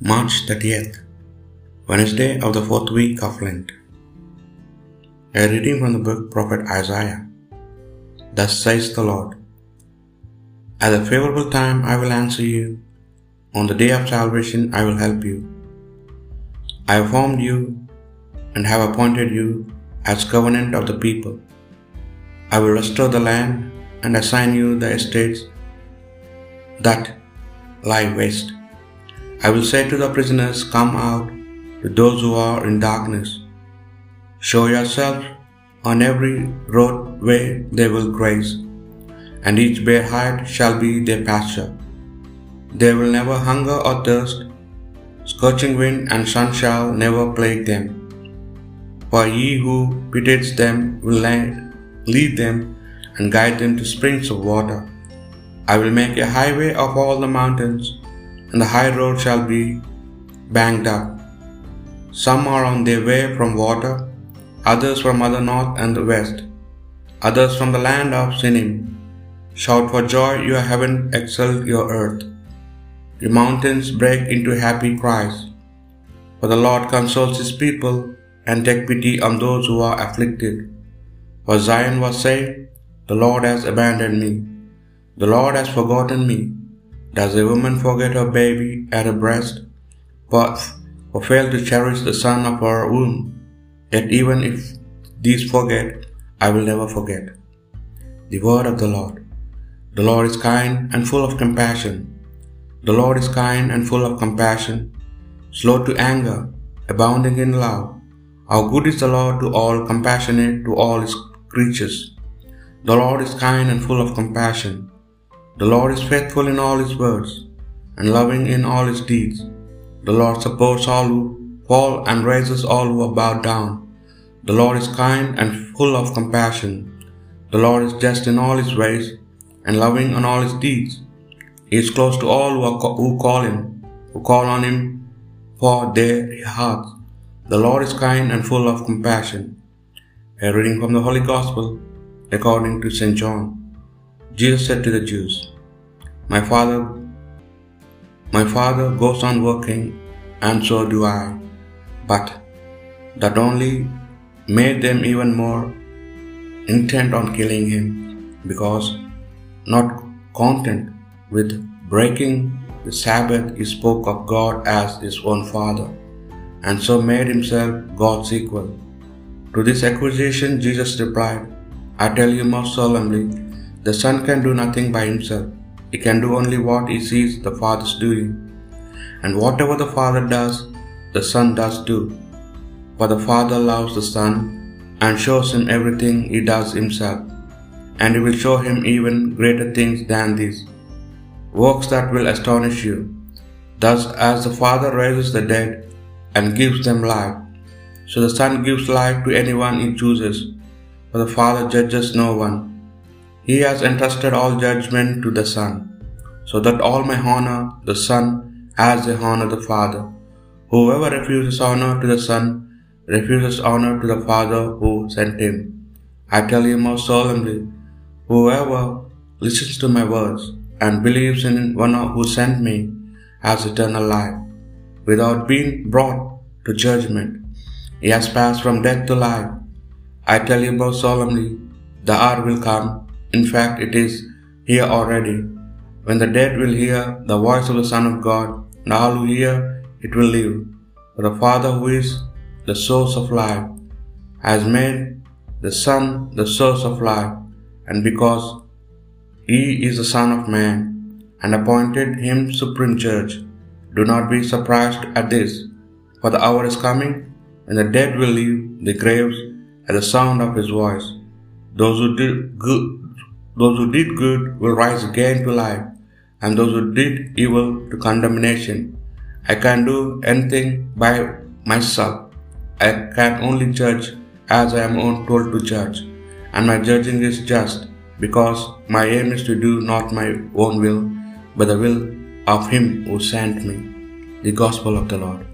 March 30th, Wednesday of the fourth week of Lent. A reading from the book Prophet Isaiah. Thus says the Lord At a favorable time I will answer you, on the day of salvation I will help you. I have formed you and have appointed you as covenant of the people. I will restore the land and assign you the estates that lie waste. I will say to the prisoners, Come out, to those who are in darkness. Show yourself on every roadway they will graze, and each bare height shall be their pasture. They will never hunger or thirst, scorching wind and sun shall never plague them. For he who pities them will lead them and guide them to springs of water. I will make a highway of all the mountains, and the high road shall be banked up. Some are on their way from water, others from the north and the west, others from the land of Sinim. Shout for joy, your heaven excelled your earth. Your mountains break into happy cries. For the Lord consoles his people and take pity on those who are afflicted. For Zion was saying, The Lord has abandoned me. The Lord has forgotten me. Does a woman forget her baby at her breast, but or fail to cherish the son of her womb? Yet even if these forget, I will never forget. The word of the Lord. The Lord is kind and full of compassion. The Lord is kind and full of compassion, slow to anger, abounding in love. How good is the Lord to all, compassionate to all his creatures. The Lord is kind and full of compassion. The Lord is faithful in all his words, and loving in all his deeds. The Lord supports all who fall and raises all who are bowed down. The Lord is kind and full of compassion. The Lord is just in all his ways, and loving in all his deeds. He is close to all who, are, who call him, who call on him for their hearts. The Lord is kind and full of compassion. A reading from the Holy Gospel according to St. John. Jesus said to the Jews, My Father, my Father goes on working, and so do I. But that only made them even more intent on killing him, because not content with breaking the Sabbath, he spoke of God as his own Father, and so made himself God's equal. To this accusation, Jesus replied, I tell you most solemnly, the Son can do nothing by himself. He can do only what he sees the Father's doing. And whatever the Father does, the Son does too. For the Father loves the Son and shows him everything he does himself. And he will show him even greater things than these works that will astonish you. Thus, as the Father raises the dead and gives them life, so the Son gives life to anyone he chooses, for the Father judges no one. He has entrusted all judgment to the Son, so that all may honor the Son as they honor the Father. Whoever refuses honor to the Son refuses honor to the Father who sent him. I tell you most solemnly, whoever listens to my words and believes in one who sent me has eternal life, without being brought to judgment. He has passed from death to life. I tell you most solemnly, the hour will come, in fact, it is here already, when the dead will hear the voice of the Son of God, and all who hear it will live. For the Father, who is the source of life, has made the Son the source of life, and because he is the Son of Man, and appointed him supreme judge, do not be surprised at this, for the hour is coming when the dead will leave the graves at the sound of his voice. Those who did good, those who did good will rise again to life, and those who did evil to condemnation. I can do anything by myself. I can only judge as I am told to judge, and my judging is just, because my aim is to do not my own will, but the will of him who sent me. The Gospel of the Lord.